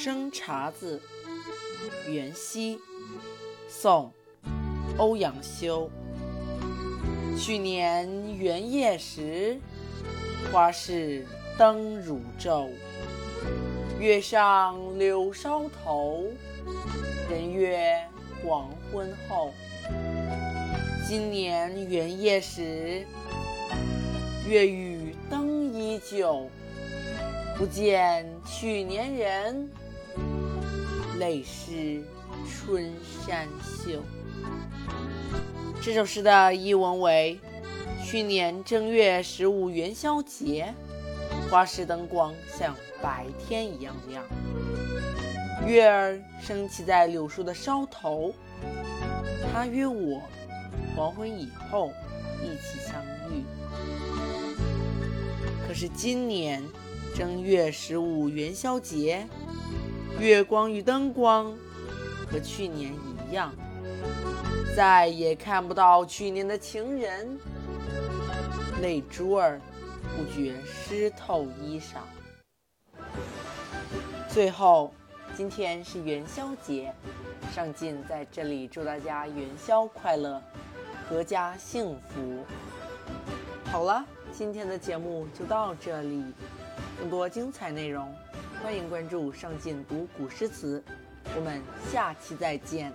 生查子·元夕，宋·欧阳修。去年元夜时，花市灯如昼。月上柳梢头，人约黄昏后。今年元夜时，月与灯依旧。不见去年人，泪湿春衫袖。这首诗的译文为：去年正月十五元宵节，花市灯光像白天一样亮，月儿升起在柳树的梢头。他约我黄昏以后一起相遇。可是今年。正月十五元宵节，月光与灯光和去年一样，再也看不到去年的情人，泪珠儿不觉湿透衣裳。最后，今天是元宵节，上进在这里祝大家元宵快乐，阖家幸福。好了，今天的节目就到这里。更多精彩内容，欢迎关注“上进读古诗词”。我们下期再见。